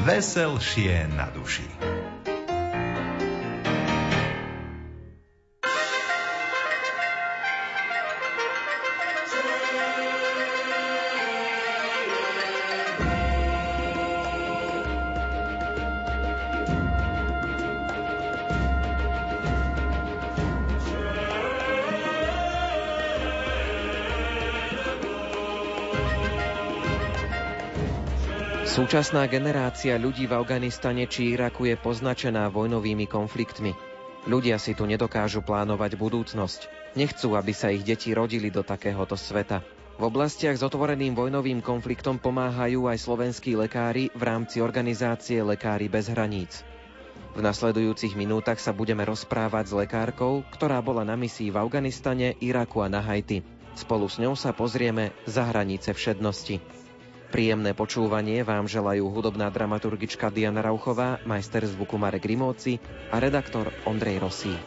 Veselšie na duši. Súčasná generácia ľudí v Afganistane či Iraku je poznačená vojnovými konfliktmi. Ľudia si tu nedokážu plánovať budúcnosť. Nechcú, aby sa ich deti rodili do takéhoto sveta. V oblastiach s otvoreným vojnovým konfliktom pomáhajú aj slovenskí lekári v rámci organizácie Lekári bez hraníc. V nasledujúcich minútach sa budeme rozprávať s lekárkou, ktorá bola na misii v Afganistane, Iraku a na Haiti. Spolu s ňou sa pozrieme za hranice všednosti. Príjemné počúvanie vám želajú hudobná dramaturgička Diana Rauchová, majster zvuku Marek Rimóci a redaktor Ondrej Rosík.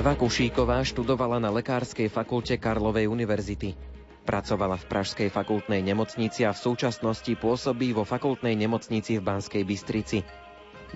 Eva Kušíková študovala na Lekárskej fakulte Karlovej univerzity. Pracovala v Pražskej fakultnej nemocnici a v súčasnosti pôsobí vo fakultnej nemocnici v Banskej Bystrici.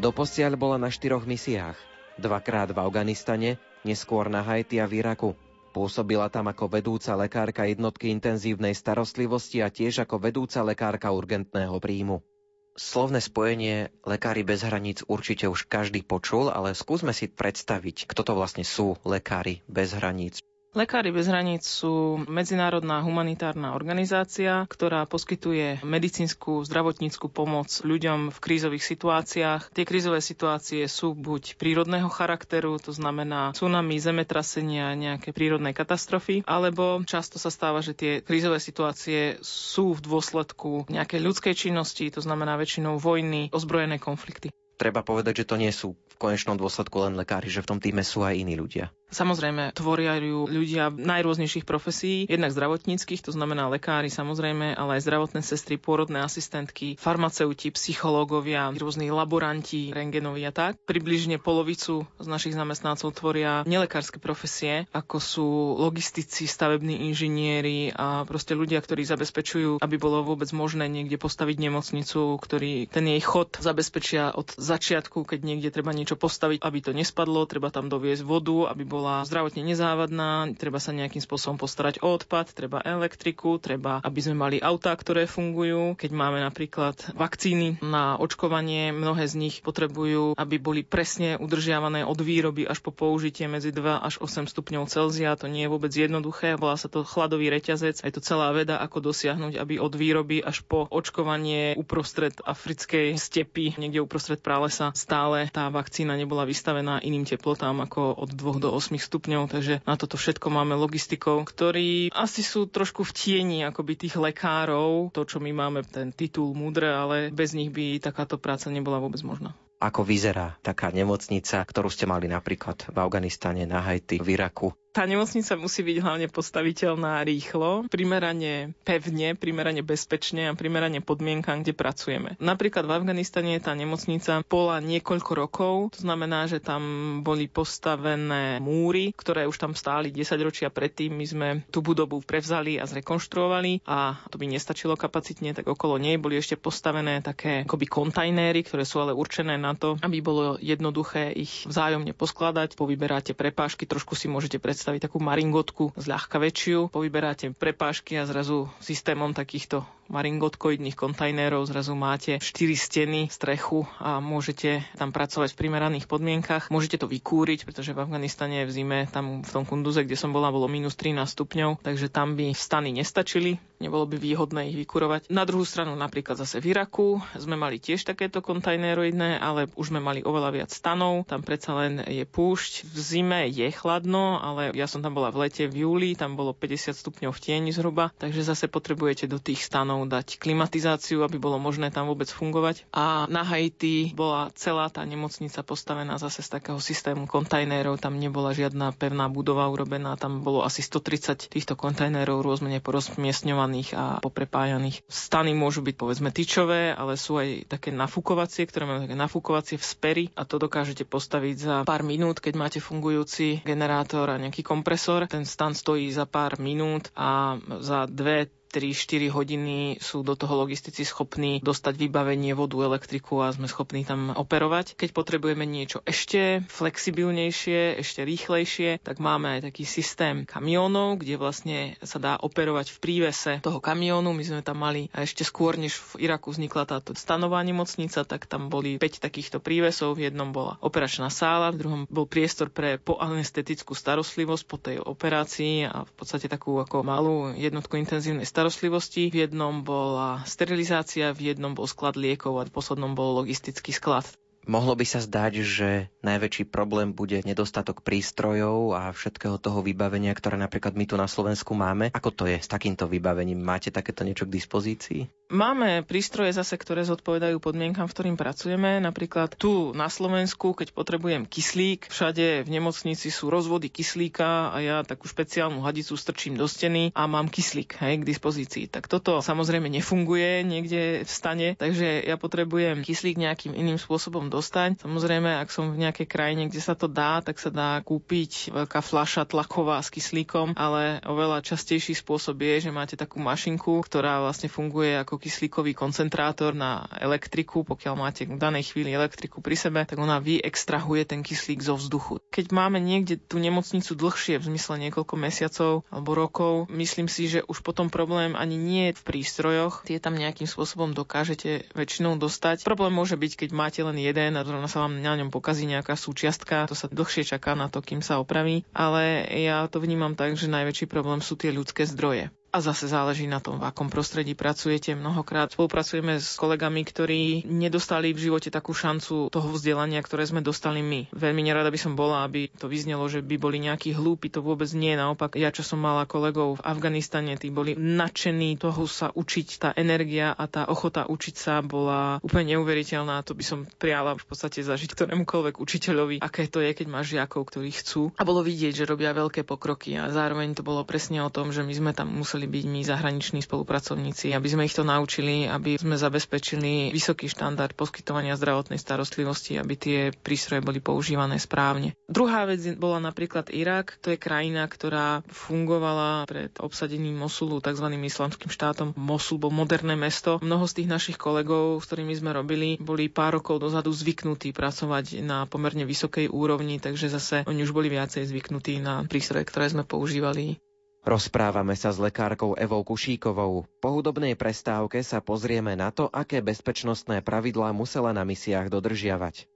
Doposiaľ bola na štyroch misiách. Dvakrát v Afganistane, neskôr na Haiti a v Iraku. Pôsobila tam ako vedúca lekárka jednotky intenzívnej starostlivosti a tiež ako vedúca lekárka urgentného príjmu. Slovné spojenie Lekári bez hraníc určite už každý počul, ale skúsme si predstaviť, kto to vlastne sú Lekári bez hraníc. Lekári bez hraníc sú medzinárodná humanitárna organizácia, ktorá poskytuje medicínsku, zdravotníckú pomoc ľuďom v krízových situáciách. Tie krízové situácie sú buď prírodného charakteru, to znamená tsunami, zemetrasenia, nejaké prírodné katastrofy, alebo často sa stáva, že tie krízové situácie sú v dôsledku nejakej ľudskej činnosti, to znamená väčšinou vojny, ozbrojené konflikty. Treba povedať, že to nie sú v konečnom dôsledku len lekári, že v tom týme sú aj iní ľudia. Samozrejme, tvoria ju ľudia najrôznejších profesí, jednak zdravotníckých, to znamená lekári samozrejme, ale aj zdravotné sestry, pôrodné asistentky, farmaceuti, psychológovia, rôzni laboranti, rengenovi a tak. Približne polovicu z našich zamestnancov tvoria nelekárske profesie, ako sú logistici, stavební inžinieri a proste ľudia, ktorí zabezpečujú, aby bolo vôbec možné niekde postaviť nemocnicu, ktorý ten jej chod zabezpečia od začiatku, keď niekde treba niečo postaviť, aby to nespadlo, treba tam doviesť vodu, aby bola zdravotne nezávadná, treba sa nejakým spôsobom postarať o odpad, treba elektriku, treba, aby sme mali autá, ktoré fungujú. Keď máme napríklad vakcíny na očkovanie, mnohé z nich potrebujú, aby boli presne udržiavané od výroby až po použitie medzi 2 až 8 stupňov Celzia. To nie je vôbec jednoduché, volá sa to chladový reťazec. Je to celá veda, ako dosiahnuť, aby od výroby až po očkovanie uprostred africkej stepy, niekde uprostred pralesa, stále tá vakcína nebola vystavená iným teplotám ako od 2 do 8 stupňov. Takže na toto všetko máme logistikov, ktorí asi sú trošku v tieni akoby tých lekárov, to, čo my máme ten titul múdre, ale bez nich by takáto práca nebola vôbec možná ako vyzerá taká nemocnica, ktorú ste mali napríklad v Afganistane, na Haiti, v Iraku. Tá nemocnica musí byť hlavne postaviteľná rýchlo, primerane pevne, primerane bezpečne a primerane podmienkam, kde pracujeme. Napríklad v Afganistane tá nemocnica bola niekoľko rokov, to znamená, že tam boli postavené múry, ktoré už tam stáli 10 ročia predtým. My sme tú budovu prevzali a zrekonštruovali a to by nestačilo kapacitne, tak okolo nej boli ešte postavené také akoby kontajnéry, ktoré sú ale určené na to, aby bolo jednoduché ich vzájomne poskladať. Povyberáte prepážky, trošku si môžete predstaviť predstaviť takú maringotku zľahka väčšiu, povyberáte prepážky a zrazu systémom takýchto maringotkoidných kontajnerov, zrazu máte 4 steny, strechu a môžete tam pracovať v primeraných podmienkach. Môžete to vykúriť, pretože v Afganistane v zime, tam v tom kunduze, kde som bola, bolo minus 13 stupňov, takže tam by stany nestačili, nebolo by výhodné ich vykurovať. Na druhú stranu napríklad zase v Iraku sme mali tiež takéto kontajneroidné, ale už sme mali oveľa viac stanov, tam predsa len je púšť. V zime je chladno, ale ja som tam bola v lete v júli, tam bolo 50 stupňov v tieni zhruba, takže zase potrebujete do tých stanov plánoch dať klimatizáciu, aby bolo možné tam vôbec fungovať. A na Haiti bola celá tá nemocnica postavená zase z takého systému kontajnérov, tam nebola žiadna pevná budova urobená, tam bolo asi 130 týchto kontajnérov rôzne porozmiestňovaných a poprepájaných. Stany môžu byť povedzme tyčové, ale sú aj také nafúkovacie, ktoré majú také nafúkovacie vspery a to dokážete postaviť za pár minút, keď máte fungujúci generátor a nejaký kompresor. Ten stan stojí za pár minút a za dve 3-4 hodiny sú do toho logistici schopní dostať vybavenie, vodu, elektriku a sme schopní tam operovať. Keď potrebujeme niečo ešte flexibilnejšie, ešte rýchlejšie, tak máme aj taký systém kamionov, kde vlastne sa dá operovať v prívese toho kamiónu. My sme tam mali a ešte skôr, než v Iraku vznikla táto stanová nemocnica, tak tam boli 5 takýchto prívesov. V jednom bola operačná sála, v druhom bol priestor pre poanestetickú starostlivosť po tej operácii a v podstate takú ako malú jednotku intenzívnej starostlivosti starostlivosti, v jednom bola sterilizácia, v jednom bol sklad liekov a v poslednom bol logistický sklad. Mohlo by sa zdať, že najväčší problém bude nedostatok prístrojov a všetkého toho vybavenia, ktoré napríklad my tu na Slovensku máme. Ako to je s takýmto vybavením? Máte takéto niečo k dispozícii? Máme prístroje zase, ktoré zodpovedajú podmienkam, v ktorým pracujeme. Napríklad tu na Slovensku, keď potrebujem kyslík, všade v nemocnici sú rozvody kyslíka a ja takú špeciálnu hadicu strčím do steny a mám kyslík hej, k dispozícii. Tak toto samozrejme nefunguje niekde v stane, takže ja potrebujem kyslík nejakým iným spôsobom dostať. Samozrejme, ak som v nejakej krajine, kde sa to dá, tak sa dá kúpiť veľká fľaša tlaková s kyslíkom, ale oveľa častejší spôsob je, že máte takú mašinku, ktorá vlastne funguje ako kyslíkový koncentrátor na elektriku. Pokiaľ máte v danej chvíli elektriku pri sebe, tak ona vyextrahuje ten kyslík zo vzduchu. Keď máme niekde tú nemocnicu dlhšie, v zmysle niekoľko mesiacov alebo rokov, myslím si, že už potom problém ani nie je v prístrojoch. Tie tam nejakým spôsobom dokážete väčšinou dostať. Problém môže byť, keď máte len jeden a zrovna sa vám na ňom pokazí nejaká súčiastka, to sa dlhšie čaká na to, kým sa opraví, ale ja to vnímam tak, že najväčší problém sú tie ľudské zdroje a zase záleží na tom, v akom prostredí pracujete. Mnohokrát spolupracujeme s kolegami, ktorí nedostali v živote takú šancu toho vzdelania, ktoré sme dostali my. Veľmi nerada by som bola, aby to vyznelo, že by boli nejakí hlúpi, to vôbec nie. Naopak, ja čo som mala kolegov v Afganistane, tí boli nadšení toho sa učiť. Tá energia a tá ochota učiť sa bola úplne neuveriteľná. To by som prijala v podstate zažiť ktorémukoľvek učiteľovi, aké to je, keď máš žiakov, ktorí chcú. A bolo vidieť, že robia veľké pokroky a zároveň to bolo presne o tom, že my sme tam museli mali byť my zahraniční spolupracovníci, aby sme ich to naučili, aby sme zabezpečili vysoký štandard poskytovania zdravotnej starostlivosti, aby tie prístroje boli používané správne. Druhá vec bola napríklad Irak. To je krajina, ktorá fungovala pred obsadením Mosulu tzv. islamským štátom. Mosul bol moderné mesto. Mnoho z tých našich kolegov, s ktorými sme robili, boli pár rokov dozadu zvyknutí pracovať na pomerne vysokej úrovni, takže zase oni už boli viacej zvyknutí na prístroje, ktoré sme používali. Rozprávame sa s lekárkou Evou Kušíkovou. Po hudobnej prestávke sa pozrieme na to, aké bezpečnostné pravidlá musela na misiách dodržiavať.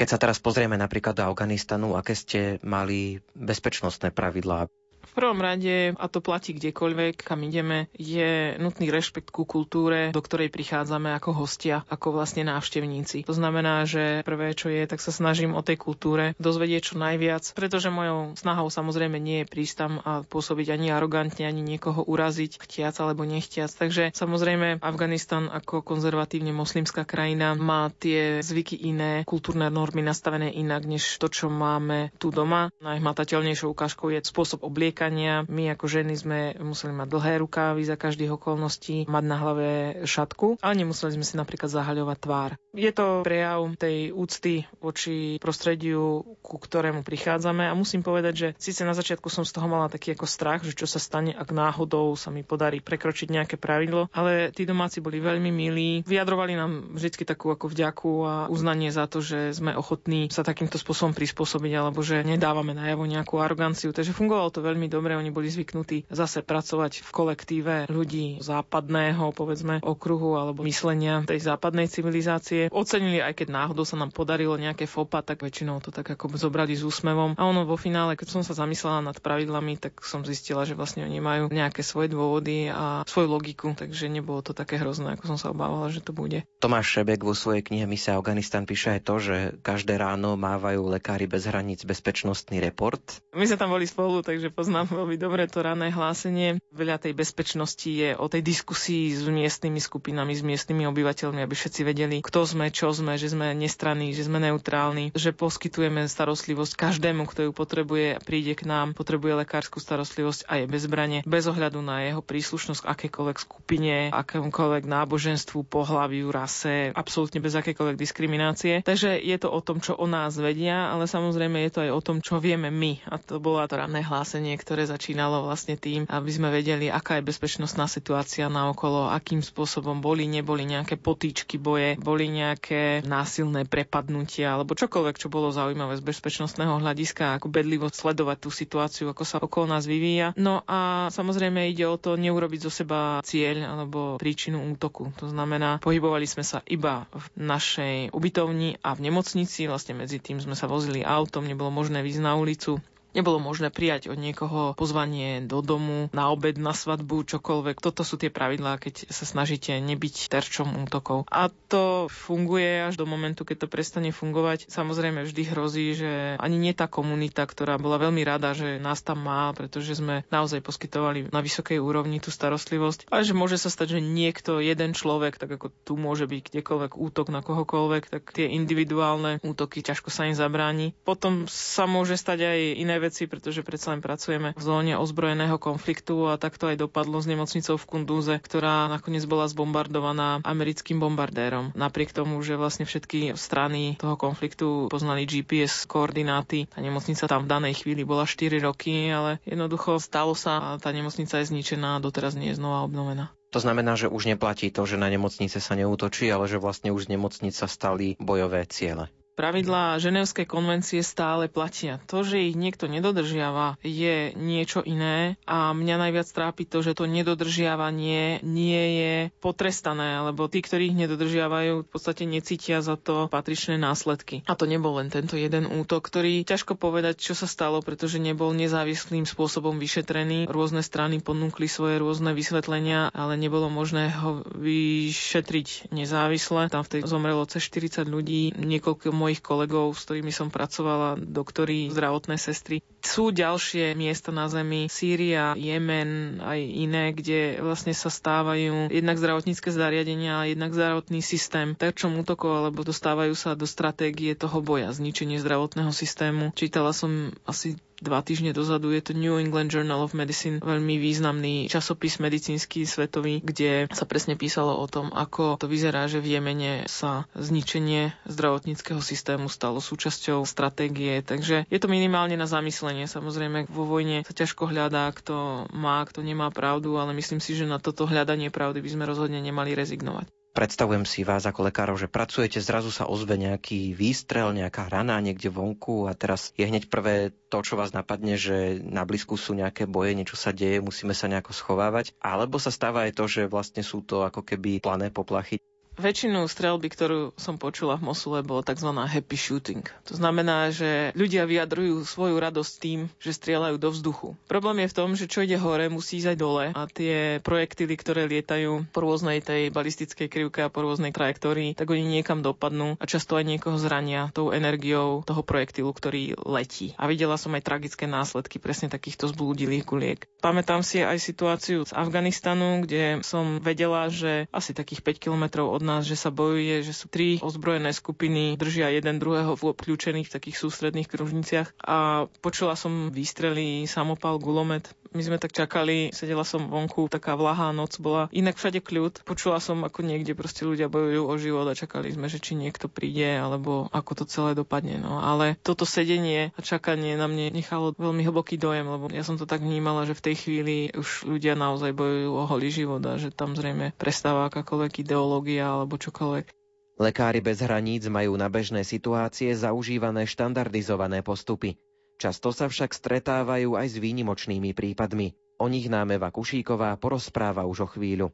Keď sa teraz pozrieme napríklad do Afganistanu, aké ste mali bezpečnostné pravidlá? V prvom rade, a to platí kdekoľvek, kam ideme, je nutný rešpekt ku kultúre, do ktorej prichádzame ako hostia, ako vlastne návštevníci. To znamená, že prvé, čo je, tak sa snažím o tej kultúre dozvedieť čo najviac, pretože mojou snahou samozrejme nie je prísť tam a pôsobiť ani arogantne, ani niekoho uraziť, chtiac alebo nechtiac. Takže samozrejme Afganistan ako konzervatívne moslimská krajina má tie zvyky iné, kultúrne normy nastavené inak, než to, čo máme tu doma. Najhmatateľnejšou ukážkou je spôsob obliekania obliekania. My ako ženy sme museli mať dlhé rukávy za každých okolností, mať na hlave šatku, ale nemuseli sme si napríklad zahaľovať tvár. Je to prejav tej úcty voči prostrediu, ku ktorému prichádzame a musím povedať, že síce na začiatku som z toho mala taký ako strach, že čo sa stane, ak náhodou sa mi podarí prekročiť nejaké pravidlo, ale tí domáci boli veľmi milí, vyjadrovali nám vždy takú ako vďaku a uznanie za to, že sme ochotní sa takýmto spôsobom prispôsobiť alebo že nedávame najavo nejakú aroganciu, takže fungovalo to veľmi veľmi dobre. Oni boli zvyknutí zase pracovať v kolektíve ľudí západného, povedzme, okruhu alebo myslenia tej západnej civilizácie. Ocenili, aj keď náhodou sa nám podarilo nejaké fopa, tak väčšinou to tak ako zobrali s úsmevom. A ono vo finále, keď som sa zamyslela nad pravidlami, tak som zistila, že vlastne oni majú nejaké svoje dôvody a svoju logiku, takže nebolo to také hrozné, ako som sa obávala, že to bude. Tomáš Šebek vo svojej knihe Misia Afganistan píše aj to, že každé ráno mávajú lekári bez hraníc bezpečnostný report. My sme tam boli spolu, takže poznám veľmi dobre to rané hlásenie. Veľa tej bezpečnosti je o tej diskusii s miestnymi skupinami, s miestnymi obyvateľmi, aby všetci vedeli, kto sme, čo sme, že sme nestranní, že sme neutrálni, že poskytujeme starostlivosť každému, kto ju potrebuje, príde k nám, potrebuje lekárskú starostlivosť a je bez zbrane, bez ohľadu na jeho príslušnosť k akékoľvek skupine, akémukoľvek náboženstvu, pohľaviu, rase, absolútne bez akékoľvek diskriminácie. Takže je to o tom, čo o nás vedia, ale samozrejme je to aj o tom, čo vieme my. A to bolo to ranné hlásenie, ktoré začínalo vlastne tým, aby sme vedeli, aká je bezpečnostná situácia na okolo, akým spôsobom boli, neboli nejaké potýčky boje, boli nejaké násilné prepadnutia alebo čokoľvek, čo bolo zaujímavé z bezpečnostného hľadiska, ako bedlivo sledovať tú situáciu, ako sa okolo nás vyvíja. No a samozrejme ide o to neurobiť zo seba cieľ alebo príčinu útoku. To znamená, pohybovali sme sa iba v našej ubytovni a v nemocnici, vlastne medzi tým sme sa vozili autom, nebolo možné výjsť na ulicu. Nebolo možné prijať od niekoho pozvanie do domu, na obed, na svadbu, čokoľvek. Toto sú tie pravidlá, keď sa snažíte nebyť terčom útokov. A to funguje až do momentu, keď to prestane fungovať. Samozrejme vždy hrozí, že ani nie tá komunita, ktorá bola veľmi rada, že nás tam má, pretože sme naozaj poskytovali na vysokej úrovni tú starostlivosť. Ale že môže sa stať, že niekto, jeden človek, tak ako tu môže byť kdekoľvek útok na kohokoľvek, tak tie individuálne útoky ťažko sa im zabráni. Potom sa môže stať aj iné veci, pretože predsa len pracujeme v zóne ozbrojeného konfliktu a takto aj dopadlo s nemocnicou v Kunduze, ktorá nakoniec bola zbombardovaná americkým bombardérom. Napriek tomu, že vlastne všetky strany toho konfliktu poznali GPS koordináty, tá nemocnica tam v danej chvíli bola 4 roky, ale jednoducho stalo sa a tá nemocnica je zničená a doteraz nie je znova obnovená. To znamená, že už neplatí to, že na nemocnice sa neútočí, ale že vlastne už z nemocnice stali bojové ciele. Pravidlá Ženevskej konvencie stále platia. To, že ich niekto nedodržiava, je niečo iné a mňa najviac trápi to, že to nedodržiavanie nie je potrestané, lebo tí, ktorí ich nedodržiavajú, v podstate necítia za to patričné následky. A to nebol len tento jeden útok, ktorý ťažko povedať, čo sa stalo, pretože nebol nezávislým spôsobom vyšetrený. Rôzne strany ponúkli svoje rôzne vysvetlenia, ale nebolo možné ho vyšetriť nezávisle. Tam v tej zomrelo cez 40 ľudí, niekoľko mojich mojich kolegov, s ktorými som pracovala, doktori, zdravotné sestry. Sú ďalšie miesta na Zemi, Sýria, Jemen, aj iné, kde vlastne sa stávajú jednak zdravotnícke zariadenia, jednak zdravotný systém terčom útokov, alebo dostávajú sa do stratégie toho boja, zničenie zdravotného systému. Čítala som asi dva týždne dozadu. Je to New England Journal of Medicine, veľmi významný časopis medicínsky svetový, kde sa presne písalo o tom, ako to vyzerá, že v Jemene sa zničenie zdravotníckého systému stalo súčasťou stratégie. Takže je to minimálne na zamyslenie. Samozrejme, vo vojne sa ťažko hľadá, kto má, kto nemá pravdu, ale myslím si, že na toto hľadanie pravdy by sme rozhodne nemali rezignovať. Predstavujem si vás ako lekárov, že pracujete, zrazu sa ozve nejaký výstrel, nejaká rana niekde vonku a teraz je hneď prvé to, čo vás napadne, že na blízku sú nejaké boje, niečo sa deje, musíme sa nejako schovávať. Alebo sa stáva aj to, že vlastne sú to ako keby plané poplachy. Väčšinu strelby, ktorú som počula v Mosule, bolo tzv. happy shooting. To znamená, že ľudia vyjadrujú svoju radosť tým, že strieľajú do vzduchu. Problém je v tom, že čo ide hore, musí ísť aj dole a tie projektily, ktoré lietajú po rôznej tej balistickej krivke a po rôznej trajektórii, tak oni niekam dopadnú a často aj niekoho zrania tou energiou toho projektilu, ktorý letí. A videla som aj tragické následky presne takýchto zblúdilých guliek. Pamätám si aj situáciu z Afganistanu, kde som vedela, že asi takých 5 kilometrov od nás, že sa bojuje, že sú tri ozbrojené skupiny, držia jeden druhého v obklúčených takých sústredných kružniciach a počula som výstrely, samopal, gulomet. My sme tak čakali, sedela som vonku, taká vlahá noc bola, inak všade kľud. Počula som, ako niekde proste ľudia bojujú o život a čakali sme, že či niekto príde, alebo ako to celé dopadne. No ale toto sedenie a čakanie na mne nechalo veľmi hlboký dojem, lebo ja som to tak vnímala, že v tej chvíli už ľudia naozaj bojujú o holý život a že tam zrejme prestáva akákoľvek ideológia alebo čokoľvek. Lekári bez hraníc majú na bežné situácie zaužívané štandardizované postupy. Často sa však stretávajú aj s výnimočnými prípadmi. O nich nám Eva Kušíková porozpráva už o chvíľu.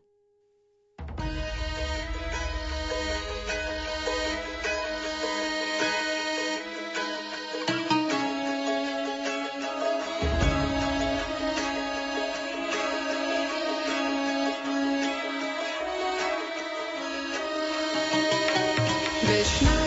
Krishna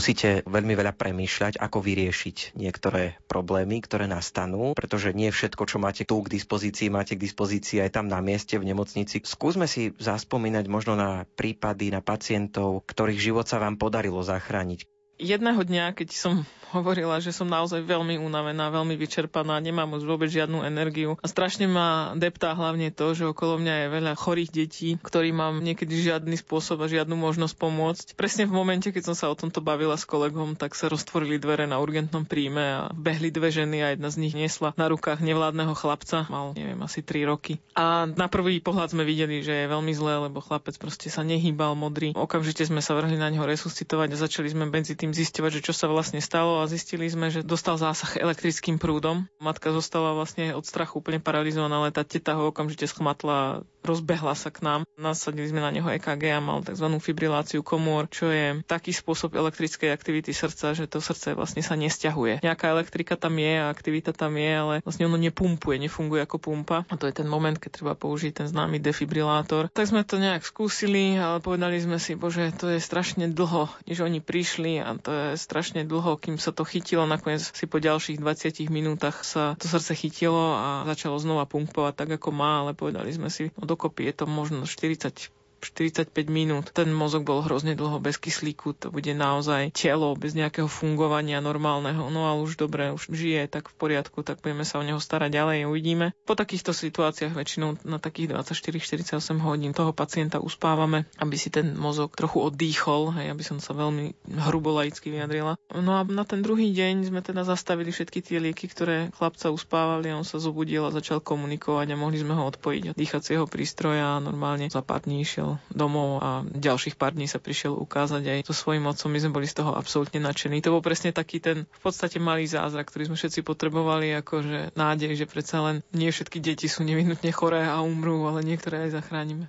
musíte veľmi veľa premýšľať, ako vyriešiť niektoré problémy, ktoré nastanú, pretože nie všetko, čo máte tu k dispozícii, máte k dispozícii aj tam na mieste v nemocnici. Skúsme si zaspomínať možno na prípady, na pacientov, ktorých život sa vám podarilo zachrániť. Jedného dňa, keď som hovorila, že som naozaj veľmi unavená, veľmi vyčerpaná, nemám už vôbec žiadnu energiu. A strašne ma deptá hlavne to, že okolo mňa je veľa chorých detí, ktorým mám niekedy žiadny spôsob a žiadnu možnosť pomôcť. Presne v momente, keď som sa o tomto bavila s kolegom, tak sa roztvorili dvere na urgentnom príjme a behli dve ženy a jedna z nich niesla na rukách nevládneho chlapca, mal neviem, asi 3 roky. A na prvý pohľad sme videli, že je veľmi zlé, lebo chlapec proste sa nehýbal modrý. Okamžite sme sa vrhli na neho resuscitovať a začali sme medzi tým zisťovať, že čo sa vlastne stalo a zistili sme, že dostal zásah elektrickým prúdom. Matka zostala vlastne od strachu úplne paralizovaná, ale tá teta ho okamžite schmatla rozbehla sa k nám. Nasadili sme na neho EKG a mal tzv. fibriláciu komôr, čo je taký spôsob elektrickej aktivity srdca, že to srdce vlastne sa nesťahuje. Nejaká elektrika tam je a aktivita tam je, ale vlastne ono nepumpuje, nefunguje ako pumpa. A to je ten moment, keď treba použiť ten známy defibrilátor. Tak sme to nejak skúsili, ale povedali sme si, bože, to je strašne dlho, než oni prišli a to je strašne dlho, kým sa to chytilo. Nakoniec si po ďalších 20 minútach sa to srdce chytilo a začalo znova pumpovať tak, ako má, ale povedali sme si, no dokopy je to možno 40 45 minút. Ten mozog bol hrozne dlho bez kyslíku, to bude naozaj telo bez nejakého fungovania normálneho. No ale už dobre, už žije, tak v poriadku, tak budeme sa o neho starať ďalej, uvidíme. Po takýchto situáciách väčšinou na takých 24-48 hodín toho pacienta uspávame, aby si ten mozog trochu oddychol, hej, aby som sa veľmi hrubo laicky vyjadrila. No a na ten druhý deň sme teda zastavili všetky tie lieky, ktoré chlapca uspávali on sa zobudil a začal komunikovať a mohli sme ho odpojiť od dýchacieho prístroja a normálne za pár dní išiel domov a ďalších pár dní sa prišiel ukázať aj so svojím otcom. My sme boli z toho absolútne nadšení. To bol presne taký ten v podstate malý zázrak, ktorý sme všetci potrebovali, akože nádej, že predsa len nie všetky deti sú nevyhnutne choré a umrú, ale niektoré aj zachránime.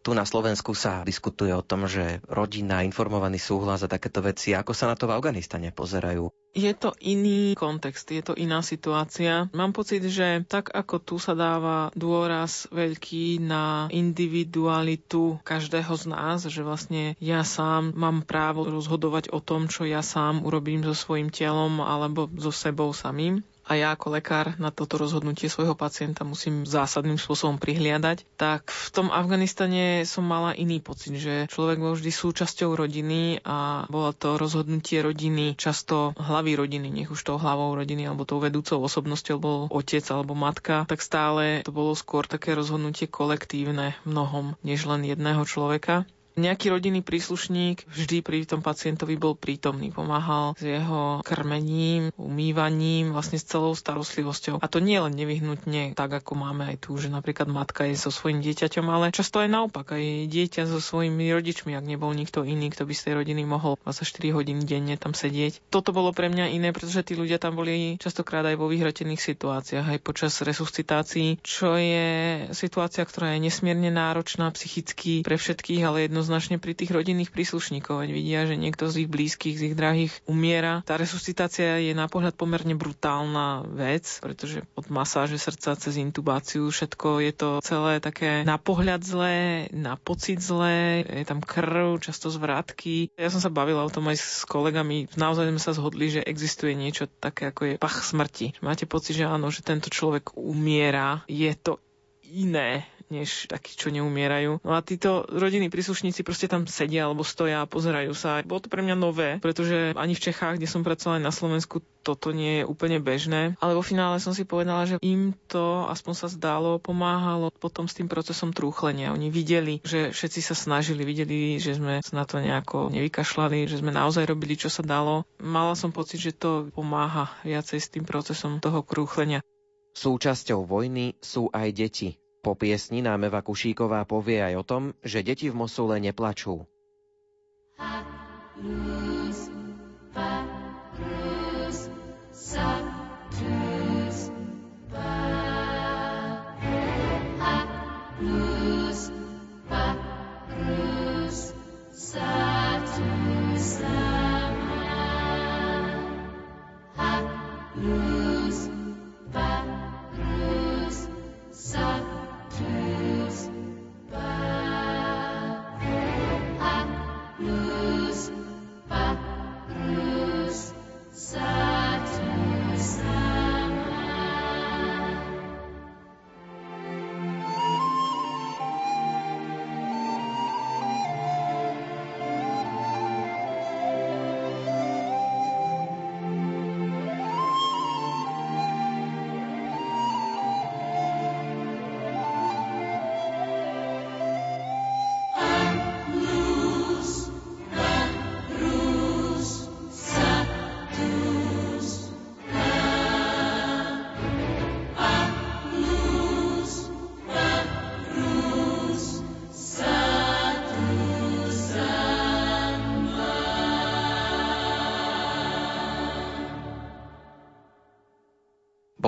Tu na Slovensku sa diskutuje o tom, že rodina, informovaný súhlas a takéto veci, ako sa na to v Afganistane pozerajú. Je to iný kontext, je to iná situácia. Mám pocit, že tak ako tu sa dáva dôraz veľký na individualitu každého z nás, že vlastne ja sám mám právo rozhodovať o tom, čo ja sám urobím so svojím telom alebo so sebou samým, a ja ako lekár na toto rozhodnutie svojho pacienta musím zásadným spôsobom prihliadať, tak v tom Afganistane som mala iný pocit, že človek bol vždy súčasťou rodiny a bolo to rozhodnutie rodiny, často hlavy rodiny, nech už tou hlavou rodiny alebo tou vedúcou osobnosťou bol otec alebo matka, tak stále to bolo skôr také rozhodnutie kolektívne mnohom, než len jedného človeka. Nejaký rodinný príslušník vždy pri tom pacientovi bol prítomný, pomáhal s jeho krmením, umývaním, vlastne s celou starostlivosťou. A to nie len nevyhnutne tak, ako máme aj tu, že napríklad matka je so svojím dieťaťom, ale často aj naopak, aj dieťa so svojimi rodičmi, ak nebol nikto iný, kto by z tej rodiny mohol 24 hodín denne tam sedieť. Toto bolo pre mňa iné, pretože tí ľudia tam boli častokrát aj vo vyhratených situáciách, aj počas resuscitácií, čo je situácia, ktorá je nesmierne náročná psychicky pre všetkých, ale jedno jednoznačne pri tých rodinných príslušníkov, veď vidia, že niekto z ich blízkych, z ich drahých umiera. Tá resuscitácia je na pohľad pomerne brutálna vec, pretože od masáže srdca cez intubáciu všetko je to celé také na pohľad zlé, na pocit zlé, je tam krv, často zvratky. Ja som sa bavila o tom aj s kolegami, naozaj sme sa zhodli, že existuje niečo také ako je pach smrti. Máte pocit, že áno, že tento človek umiera, je to iné než takí, čo neumierajú. No a títo rodiny príslušníci proste tam sedia alebo stoja a pozerajú sa. Bolo to pre mňa nové, pretože ani v Čechách, kde som pracovala na Slovensku, toto nie je úplne bežné. Ale vo finále som si povedala, že im to, aspoň sa zdalo, pomáhalo potom s tým procesom trúchlenia. Oni videli, že všetci sa snažili, videli, že sme sa na to nejako nevykašľali, že sme naozaj robili, čo sa dalo. Mala som pocit, že to pomáha viacej s tým procesom toho krúchlenia. Súčasťou vojny sú aj deti. Po piesni nám Eva Kušíková povie aj o tom, že deti v Mosule neplačú. Sa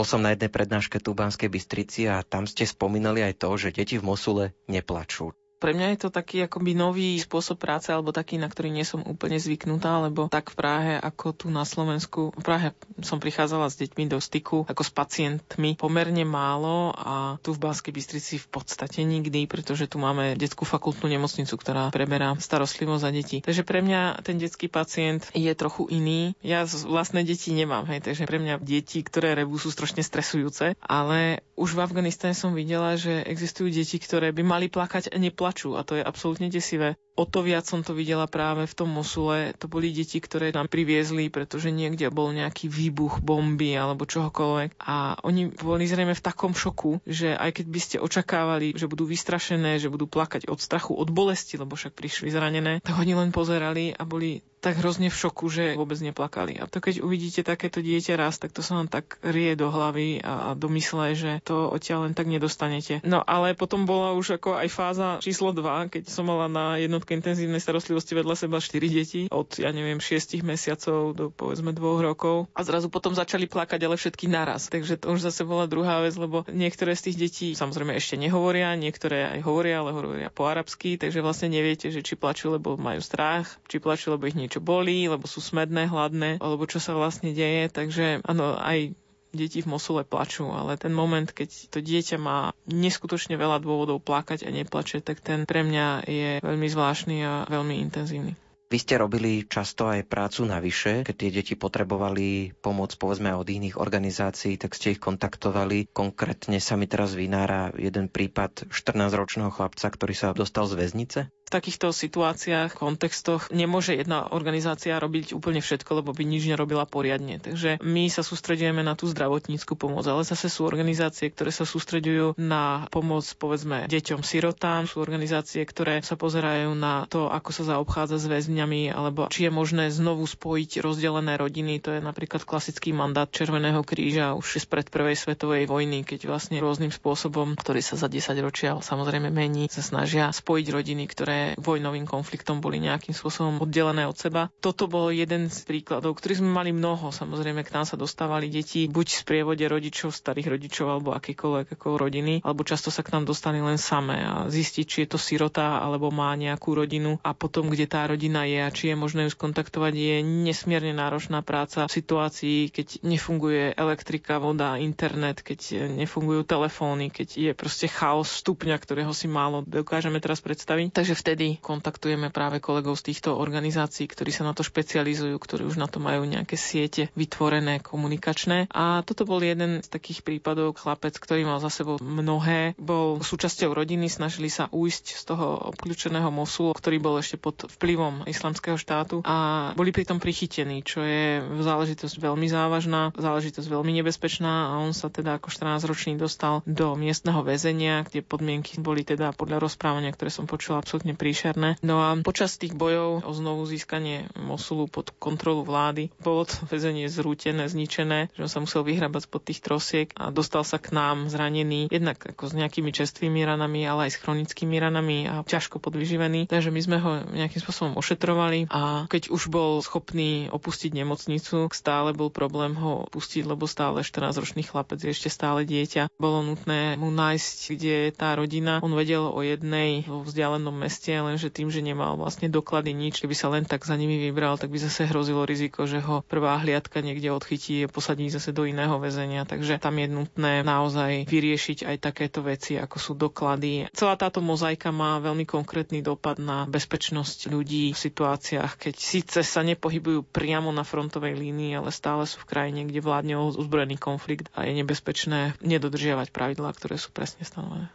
Bol som na jednej prednáške tu v Banskej Bystrici a tam ste spomínali aj to, že deti v Mosule neplačú. Pre mňa je to taký akoby nový spôsob práce, alebo taký, na ktorý nie som úplne zvyknutá, lebo tak v Prahe, ako tu na Slovensku, v Prahe som prichádzala s deťmi do styku, ako s pacientmi, pomerne málo a tu v Banskej Bystrici v podstate nikdy, pretože tu máme detskú fakultnú nemocnicu, ktorá preberá starostlivosť za deti. Takže pre mňa ten detský pacient je trochu iný. Ja vlastné deti nemám, hej, takže pre mňa deti, ktoré rebú, sú strašne stresujúce, ale už v Afganistane som videla, že existujú deti, ktoré by mali plakať a neplakať plačú a to je absolútne desivé. O to viac som to videla práve v tom Mosule. To boli deti, ktoré nám priviezli, pretože niekde bol nejaký výbuch bomby alebo čohokoľvek. A oni boli zrejme v takom šoku, že aj keď by ste očakávali, že budú vystrašené, že budú plakať od strachu, od bolesti, lebo však prišli zranené, tak oni len pozerali a boli tak hrozne v šoku, že vôbec neplakali. A to keď uvidíte takéto dieťa raz, tak to sa vám tak rie do hlavy a do mysle, že to odtiaľ len tak nedostanete. No ale potom bola už ako aj fáza číslo 2, keď som mala na jednotke intenzívnej starostlivosti vedľa seba 4 deti od, ja neviem, 6 mesiacov do povedzme 2 rokov. A zrazu potom začali plakať, ale všetky naraz. Takže to už zase bola druhá vec, lebo niektoré z tých detí samozrejme ešte nehovoria, niektoré aj hovoria, ale hovoria po arabsky, takže vlastne neviete, že či plačú, lebo majú strach, či plačú, lebo ich niečo bolí, lebo sú smedné, hladné, alebo čo sa vlastne deje. Takže áno, aj deti v Mosule plačú, ale ten moment, keď to dieťa má neskutočne veľa dôvodov plakať a neplače, tak ten pre mňa je veľmi zvláštny a veľmi intenzívny. Vy ste robili často aj prácu navyše, keď tie deti potrebovali pomoc povedzme od iných organizácií, tak ste ich kontaktovali. Konkrétne sa mi teraz vynára jeden prípad 14-ročného chlapca, ktorý sa dostal z väznice takýchto situáciách, kontextoch nemôže jedna organizácia robiť úplne všetko, lebo by nič nerobila poriadne. Takže my sa sústredujeme na tú zdravotníckú pomoc, ale zase sú organizácie, ktoré sa sústredujú na pomoc povedzme deťom sirotám, sú organizácie, ktoré sa pozerajú na to, ako sa zaobchádza s väzňami, alebo či je možné znovu spojiť rozdelené rodiny. To je napríklad klasický mandát Červeného kríža už spred prvej svetovej vojny, keď vlastne rôznym spôsobom, ktorý sa za 10 ročia samozrejme mení, sa snažia spojiť rodiny, ktoré vojnovým konfliktom boli nejakým spôsobom oddelené od seba. Toto bol jeden z príkladov, ktorých sme mali mnoho. Samozrejme, k nám sa dostávali deti buď v sprievode rodičov, starých rodičov alebo akýkoľvek ako rodiny, alebo často sa k nám dostali len samé a zistiť, či je to sirota alebo má nejakú rodinu a potom, kde tá rodina je a či je možné ju skontaktovať, je nesmierne náročná práca v situácii, keď nefunguje elektrika, voda, internet, keď nefungujú telefóny, keď je proste chaos stupňa, ktorého si málo dokážeme teraz predstaviť. Takže vtedy vtedy kontaktujeme práve kolegov z týchto organizácií, ktorí sa na to špecializujú, ktorí už na to majú nejaké siete vytvorené, komunikačné. A toto bol jeden z takých prípadov, chlapec, ktorý mal za sebou mnohé, bol súčasťou rodiny, snažili sa újsť z toho obklúčeného mosu, ktorý bol ešte pod vplyvom islamského štátu. A boli pritom prichytení, čo je záležitosť veľmi závažná, záležitosť veľmi nebezpečná. A on sa teda ako 14-ročný dostal do miestneho väzenia, kde podmienky boli teda podľa rozprávania, ktoré som počula absolútne príšerné. No a počas tých bojov o znovu získanie Mosulu pod kontrolu vlády bolo to väzenie zrútené, zničené, že on sa musel vyhrabať spod tých trosiek a dostal sa k nám zranený, jednak ako s nejakými čerstvými ranami, ale aj s chronickými ranami a ťažko podvyživený. Takže my sme ho nejakým spôsobom ošetrovali a keď už bol schopný opustiť nemocnicu, stále bol problém ho opustiť, lebo stále 14-ročný chlapec je ešte stále dieťa. Bolo nutné mu nájsť, kde je tá rodina. On vedel o jednej vo vzdialenom meste, šťastie, lenže tým, že nemal vlastne doklady nič, keby sa len tak za nimi vybral, tak by zase hrozilo riziko, že ho prvá hliadka niekde odchytí a posadí zase do iného väzenia. Takže tam je nutné naozaj vyriešiť aj takéto veci, ako sú doklady. Celá táto mozaika má veľmi konkrétny dopad na bezpečnosť ľudí v situáciách, keď síce sa nepohybujú priamo na frontovej línii, ale stále sú v krajine, kde vládne ozbrojený konflikt a je nebezpečné nedodržiavať pravidlá, ktoré sú presne stanovené.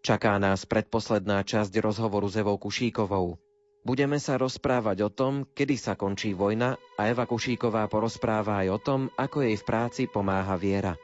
Čaká nás predposledná časť rozhovoru s Evou Kušíkovou. Budeme sa rozprávať o tom, kedy sa končí vojna a Eva Kušíková porozpráva aj o tom, ako jej v práci pomáha viera.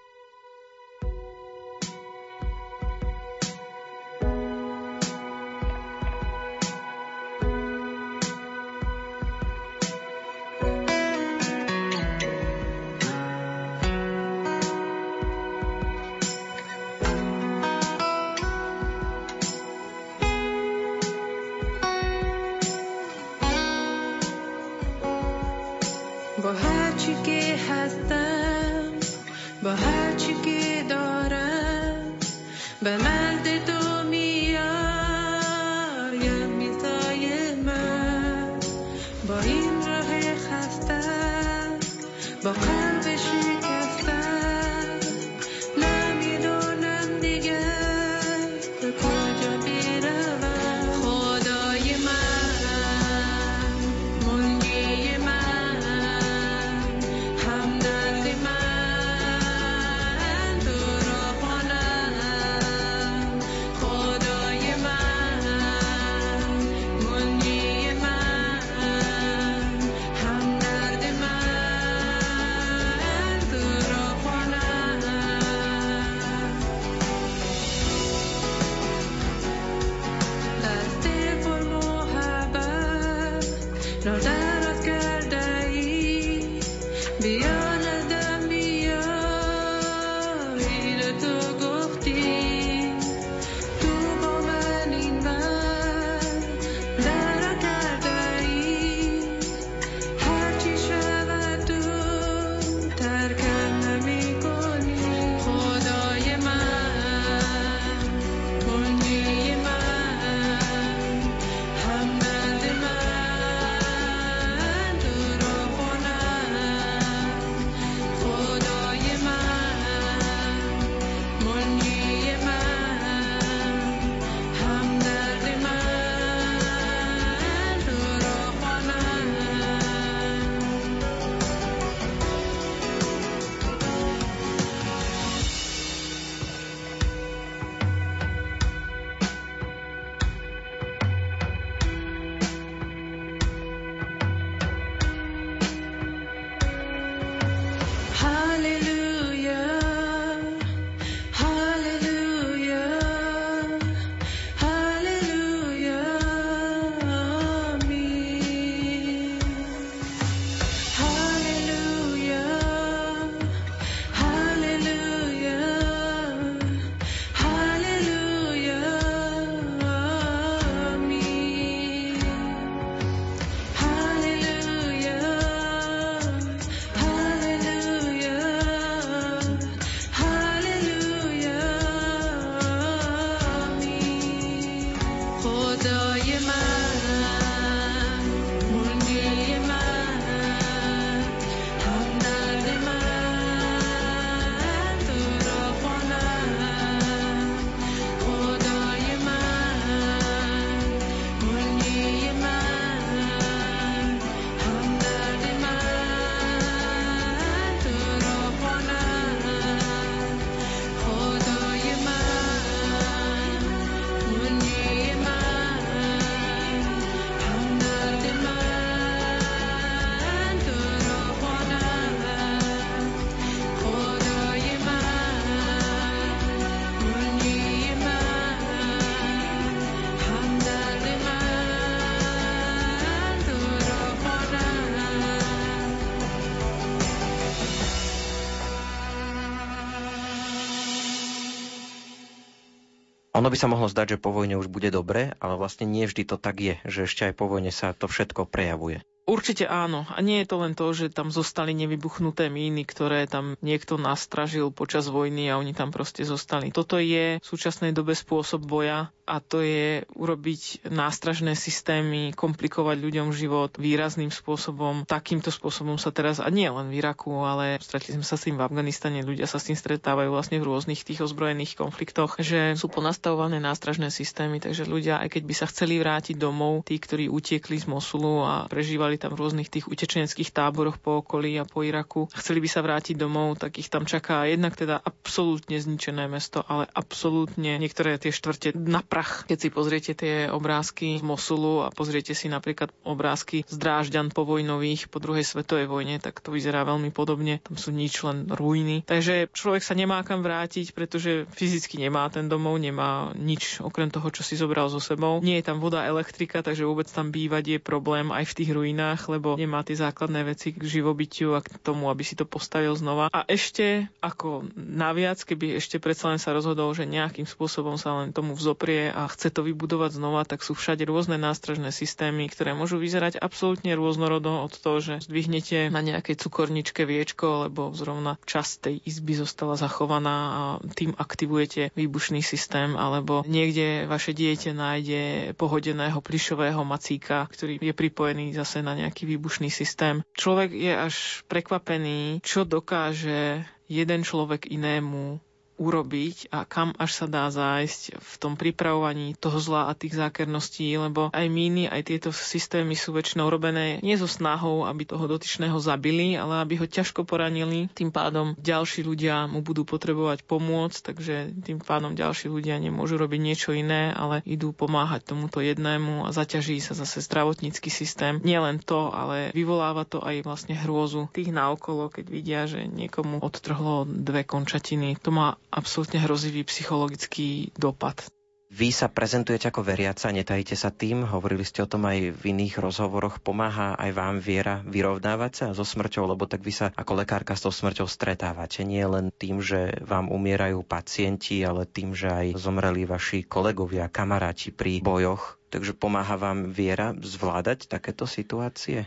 Ono by sa mohlo zdať, že po vojne už bude dobre, ale vlastne nie vždy to tak je, že ešte aj po vojne sa to všetko prejavuje. Určite áno. A nie je to len to, že tam zostali nevybuchnuté míny, ktoré tam niekto nastražil počas vojny a oni tam proste zostali. Toto je v súčasnej dobe spôsob boja a to je urobiť nástražné systémy, komplikovať ľuďom život výrazným spôsobom. Takýmto spôsobom sa teraz, a nie len v Iraku, ale stretli sme sa s tým v Afganistane, ľudia sa s tým stretávajú vlastne v rôznych tých ozbrojených konfliktoch, že sú ponastavované nástražné systémy, takže ľudia, aj keď by sa chceli vrátiť domov, tí, ktorí utiekli z Mosulu a prežívali tam v rôznych tých utečeneckých táboroch po okolí a po Iraku, chceli by sa vrátiť domov, tak ich tam čaká jednak teda absolútne zničené mesto, ale absolútne niektoré tie štvrte na prach. Keď si pozriete tie obrázky z Mosulu a pozriete si napríklad obrázky z Drážďan povojnových po druhej svetovej vojne, tak to vyzerá veľmi podobne. Tam sú nič len ruiny. Takže človek sa nemá kam vrátiť, pretože fyzicky nemá ten domov, nemá nič okrem toho, čo si zobral so sebou. Nie je tam voda, elektrika, takže vôbec tam bývať je problém aj v tých ruinách dniach, lebo nemá tie základné veci k živobytiu a k tomu, aby si to postavil znova. A ešte ako naviac, keby ešte predsa len sa rozhodol, že nejakým spôsobom sa len tomu vzoprie a chce to vybudovať znova, tak sú všade rôzne nástražné systémy, ktoré môžu vyzerať absolútne rôznorodo od toho, že zdvihnete na nejakej cukorničke viečko, lebo zrovna časť tej izby zostala zachovaná a tým aktivujete výbušný systém, alebo niekde vaše dieťa nájde pohodeného plišového macíka, ktorý je pripojený zase na nejaký výbušný systém. Človek je až prekvapený, čo dokáže jeden človek inému urobiť a kam až sa dá zájsť v tom pripravovaní toho zla a tých zákerností, lebo aj míny, aj tieto systémy sú väčšinou robené nie so snahou, aby toho dotyčného zabili, ale aby ho ťažko poranili. Tým pádom ďalší ľudia mu budú potrebovať pomôcť, takže tým pádom ďalší ľudia nemôžu robiť niečo iné, ale idú pomáhať tomuto jednému a zaťaží sa zase zdravotnícky systém. Nielen to, ale vyvoláva to aj vlastne hrôzu tých naokolo, keď vidia, že niekomu odtrhlo dve končatiny. To má absolútne hrozivý psychologický dopad. Vy sa prezentujete ako veriaca, netajíte sa tým, hovorili ste o tom aj v iných rozhovoroch, pomáha aj vám viera vyrovnávať sa so smrťou, lebo tak vy sa ako lekárka s tou smrťou stretávate. Nie len tým, že vám umierajú pacienti, ale tým, že aj zomreli vaši kolegovia, kamaráti pri bojoch. Takže pomáha vám viera zvládať takéto situácie?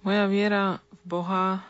Moja viera v Boha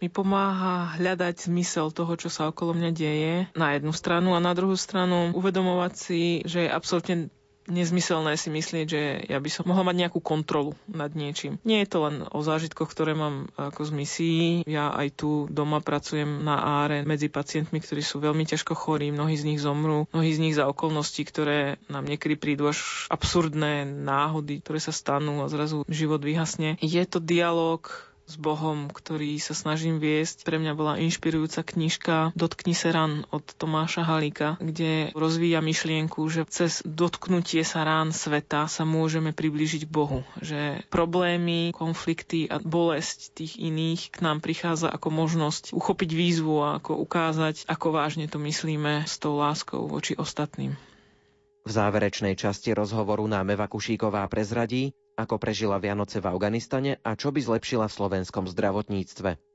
mi pomáha hľadať zmysel toho, čo sa okolo mňa deje na jednu stranu a na druhú stranu uvedomovať si, že je absolútne nezmyselné si myslieť, že ja by som mohla mať nejakú kontrolu nad niečím. Nie je to len o zážitkoch, ktoré mám ako z misií. Ja aj tu doma pracujem na áre medzi pacientmi, ktorí sú veľmi ťažko chorí, mnohí z nich zomrú, mnohí z nich za okolnosti, ktoré nám niekedy prídu až absurdné náhody, ktoré sa stanú a zrazu život vyhasne. Je to dialog s Bohom, ktorý sa snažím viesť. Pre mňa bola inšpirujúca knižka Dotkni sa ran od Tomáša Halíka, kde rozvíja myšlienku, že cez dotknutie sa rán sveta sa môžeme priblížiť Bohu. Že problémy, konflikty a bolesť tých iných k nám prichádza ako možnosť uchopiť výzvu a ako ukázať, ako vážne to myslíme s tou láskou voči ostatným. V záverečnej časti rozhovoru nám Eva Kušíková prezradí, ako prežila Vianoce v Afganistane a čo by zlepšila v slovenskom zdravotníctve.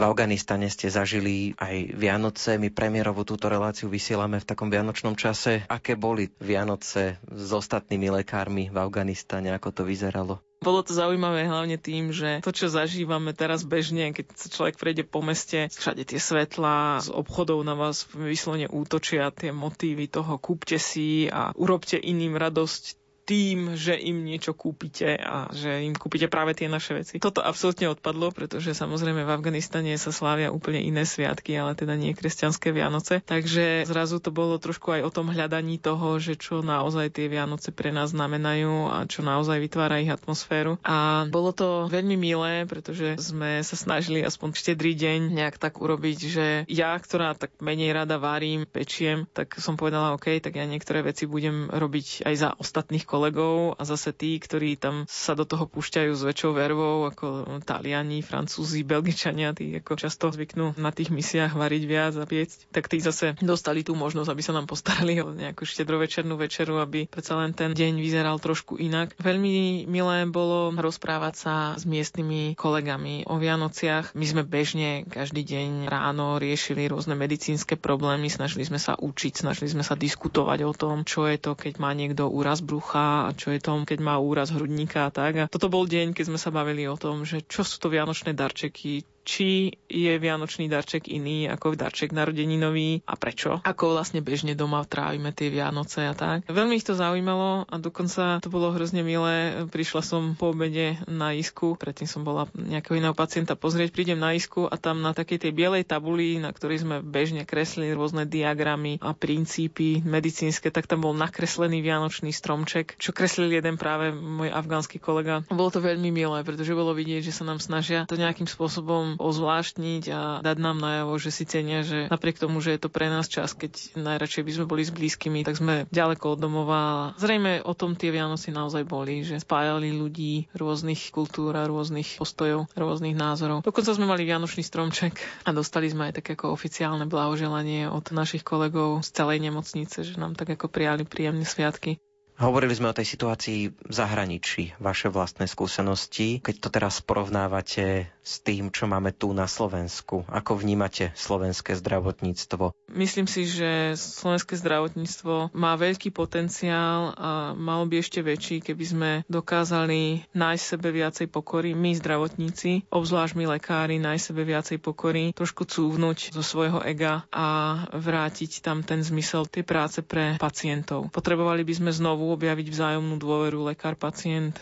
V Afganistane ste zažili aj Vianoce. My premiérovú túto reláciu vysielame v takom vianočnom čase. Aké boli Vianoce s ostatnými lekármi v Afganistane? Ako to vyzeralo? Bolo to zaujímavé hlavne tým, že to, čo zažívame teraz bežne, keď sa človek prejde po meste, všade tie svetlá z obchodov na vás vyslovene útočia, tie motívy toho kúpte si a urobte iným radosť, tým, že im niečo kúpite a že im kúpite práve tie naše veci. Toto absolútne odpadlo, pretože samozrejme v Afganistane sa slávia úplne iné sviatky, ale teda nie kresťanské Vianoce. Takže zrazu to bolo trošku aj o tom hľadaní toho, že čo naozaj tie Vianoce pre nás znamenajú a čo naozaj vytvára ich atmosféru. A bolo to veľmi milé, pretože sme sa snažili aspoň štedrý deň nejak tak urobiť, že ja, ktorá tak menej rada varím, pečiem, tak som povedala, OK, tak ja niektoré veci budem robiť aj za ostatných kolegov kolegov a zase tí, ktorí tam sa do toho púšťajú s väčšou vervou, ako Taliani, Francúzi, Belgičania, tí ako často zvyknú na tých misiách variť viac a piecť, tak tí zase dostali tú možnosť, aby sa nám postarali o nejakú štedrovečernú večeru, aby predsa len ten deň vyzeral trošku inak. Veľmi milé bolo rozprávať sa s miestnymi kolegami o Vianociach. My sme bežne každý deň ráno riešili rôzne medicínske problémy, snažili sme sa učiť, snažili sme sa diskutovať o tom, čo je to, keď má niekto úraz brucha, a čo je tom, keď má úraz hrudníka a tak. A toto bol deň, keď sme sa bavili o tom, že čo sú to vianočné darčeky, či je vianočný darček iný ako darček narodeninový a prečo. Ako vlastne bežne doma trávime tie Vianoce a tak. Veľmi ich to zaujímalo a dokonca to bolo hrozne milé. Prišla som po obede na isku, predtým som bola nejakého iného pacienta pozrieť, prídem na isku a tam na takej tej bielej tabuli, na ktorej sme bežne kreslili rôzne diagramy a princípy medicínske, tak tam bol nakreslený vianočný stromček, čo kreslil jeden práve môj afgánsky kolega. Bolo to veľmi milé, pretože bolo vidieť, že sa nám snažia to nejakým spôsobom ozvláštniť a dať nám najavo, že si cenia, že napriek tomu, že je to pre nás čas, keď najradšej by sme boli s blízkymi, tak sme ďaleko od domova. Zrejme o tom tie Vianoci naozaj boli, že spájali ľudí rôznych kultúr a rôznych postojov, rôznych názorov. Dokonca sme mali Vianočný stromček a dostali sme aj také ako oficiálne blahoželanie od našich kolegov z celej nemocnice, že nám tak ako prijali príjemné sviatky. Hovorili sme o tej situácii v zahraničí, vaše vlastné skúsenosti. Keď to teraz porovnávate s tým, čo máme tu na Slovensku, ako vnímate slovenské zdravotníctvo? Myslím si, že slovenské zdravotníctvo má veľký potenciál a malo by ešte väčší, keby sme dokázali nájsť sebe viacej pokory. My, zdravotníci, obzvlášť my lekári, nájsť sebe viacej pokory, trošku cúvnuť zo svojho ega a vrátiť tam ten zmysel tej práce pre pacientov. Potrebovali by sme znovu objaviť vzájomnú dôveru lekár-pacient.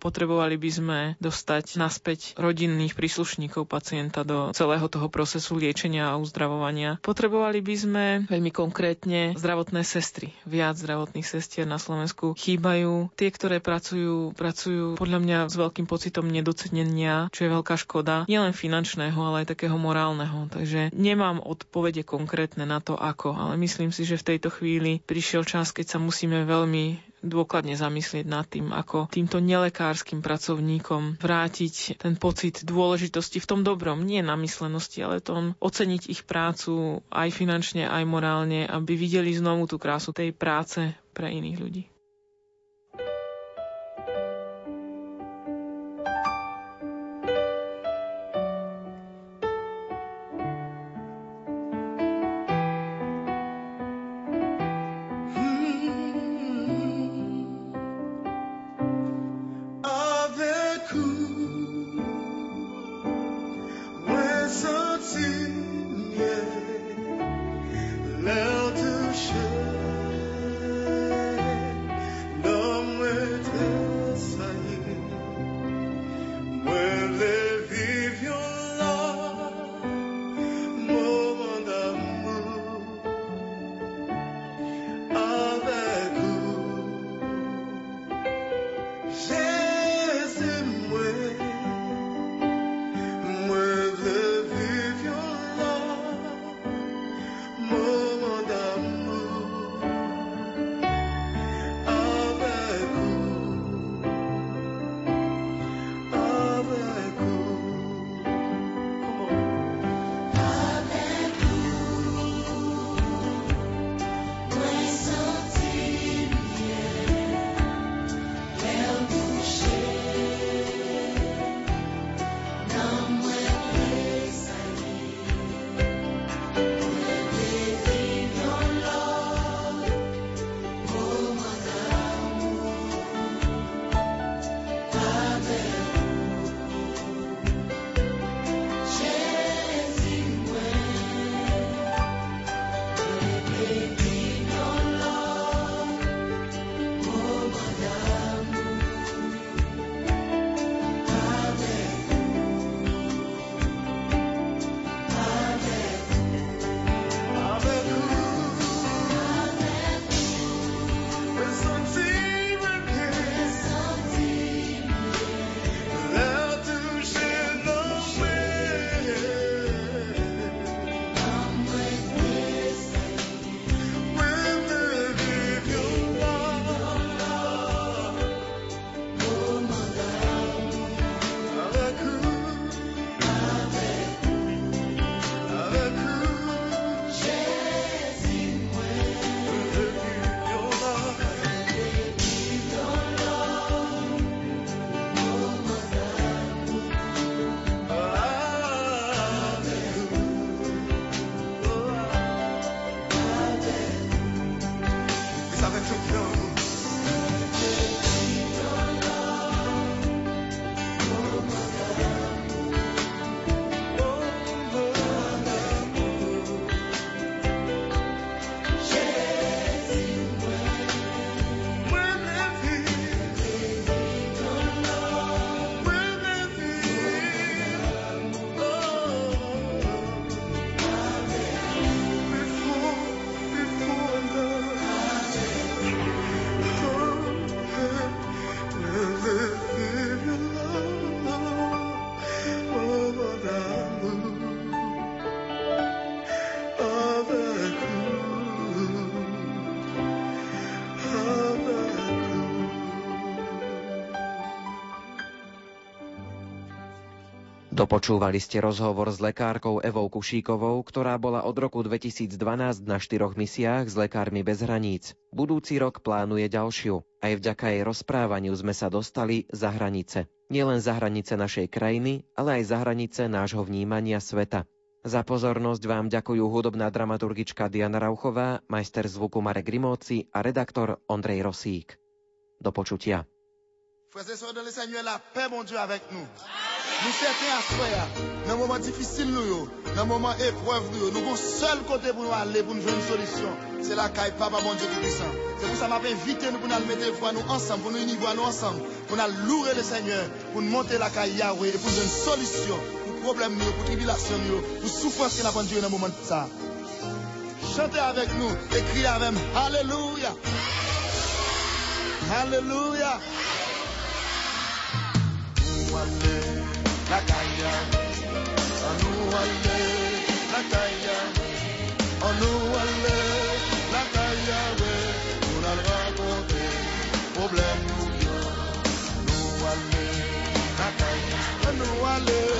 Potrebovali by sme dostať naspäť rodinných príslušníkov pacienta do celého toho procesu liečenia a uzdravovania. Potrebovali by sme veľmi konkrétne zdravotné sestry. Viac zdravotných sestier na Slovensku chýbajú. Tie, ktoré pracujú, pracujú podľa mňa s veľkým pocitom nedocenenia, čo je veľká škoda. Nielen finančného, ale aj takého morálneho. Takže nemám odpovede konkrétne na to, ako, ale myslím si, že v tejto chvíli prišiel čas, keď sa musíme veľmi dôkladne zamyslieť nad tým, ako týmto nelekárskym pracovníkom vrátiť ten pocit dôležitosti v tom dobrom, nie namyslenosti, ale tom oceniť ich prácu aj finančne, aj morálne, aby videli znovu tú krásu tej práce pre iných ľudí. Dopočúvali ste rozhovor s lekárkou Evou Kušíkovou, ktorá bola od roku 2012 na štyroch misiách s Lekármi bez hraníc. Budúci rok plánuje ďalšiu. Aj vďaka jej rozprávaniu sme sa dostali za hranice. Nielen za hranice našej krajiny, ale aj za hranice nášho vnímania sveta. Za pozornosť vám ďakujú hudobná dramaturgička Diana Rauchová, majster zvuku Marek Rimóci a redaktor Ondrej Rosík. Do počutia. Frères et le Seigneur, la paix, mon Dieu, avec nous. Nous certains à soi, dans moment difficile, nous, dans moment épreuve, nous, nous avons seul côté pour nous aller, pour nous faire une solution. C'est la caille, papa, mon Dieu tout-puissant. C'est pour ça que m'a invité nous pour nous mettre foi nous ensemble, pour nous unir nous ensemble, pour nous louer le Seigneur, pour nous monter la caille Yahweh et pour nous une solution pour problème, pour tribulation, pour souffrance qu'il a Dieu dans le moment de ça. Chantez avec nous et criez avec nous. Alléluia. Alléluia. la Nakaya, Anouale, Nakaya, Anouale, Nakaya, we, nou nan rakote, problem nou yo. Anouale, Nakaya, Anouale,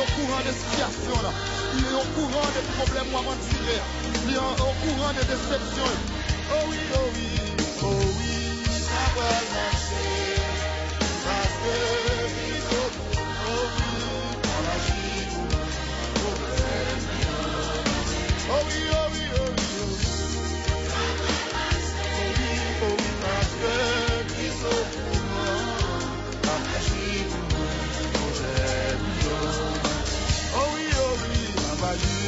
au courant des situations. Il est au courant des problèmes avant de tirer. Il est au courant des déceptions. Oh oui, oh oui, oh oui, ça va marcher. Parce que oh, oui. Oh oui, oh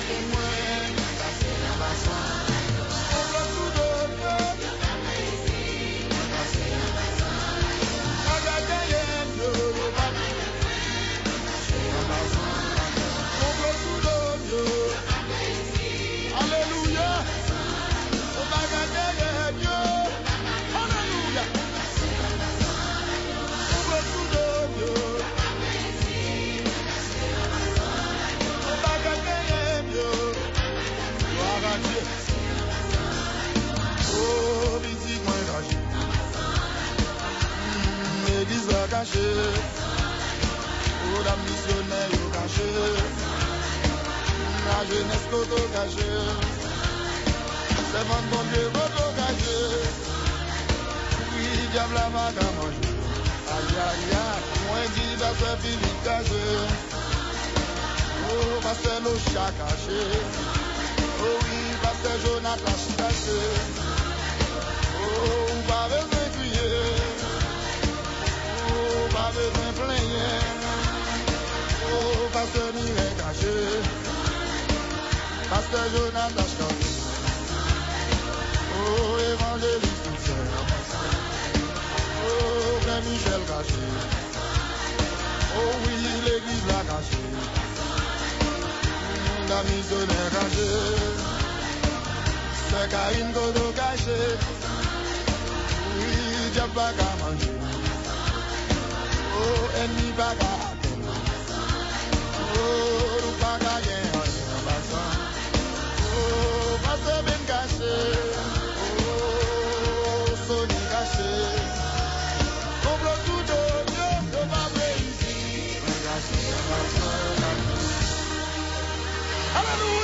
talking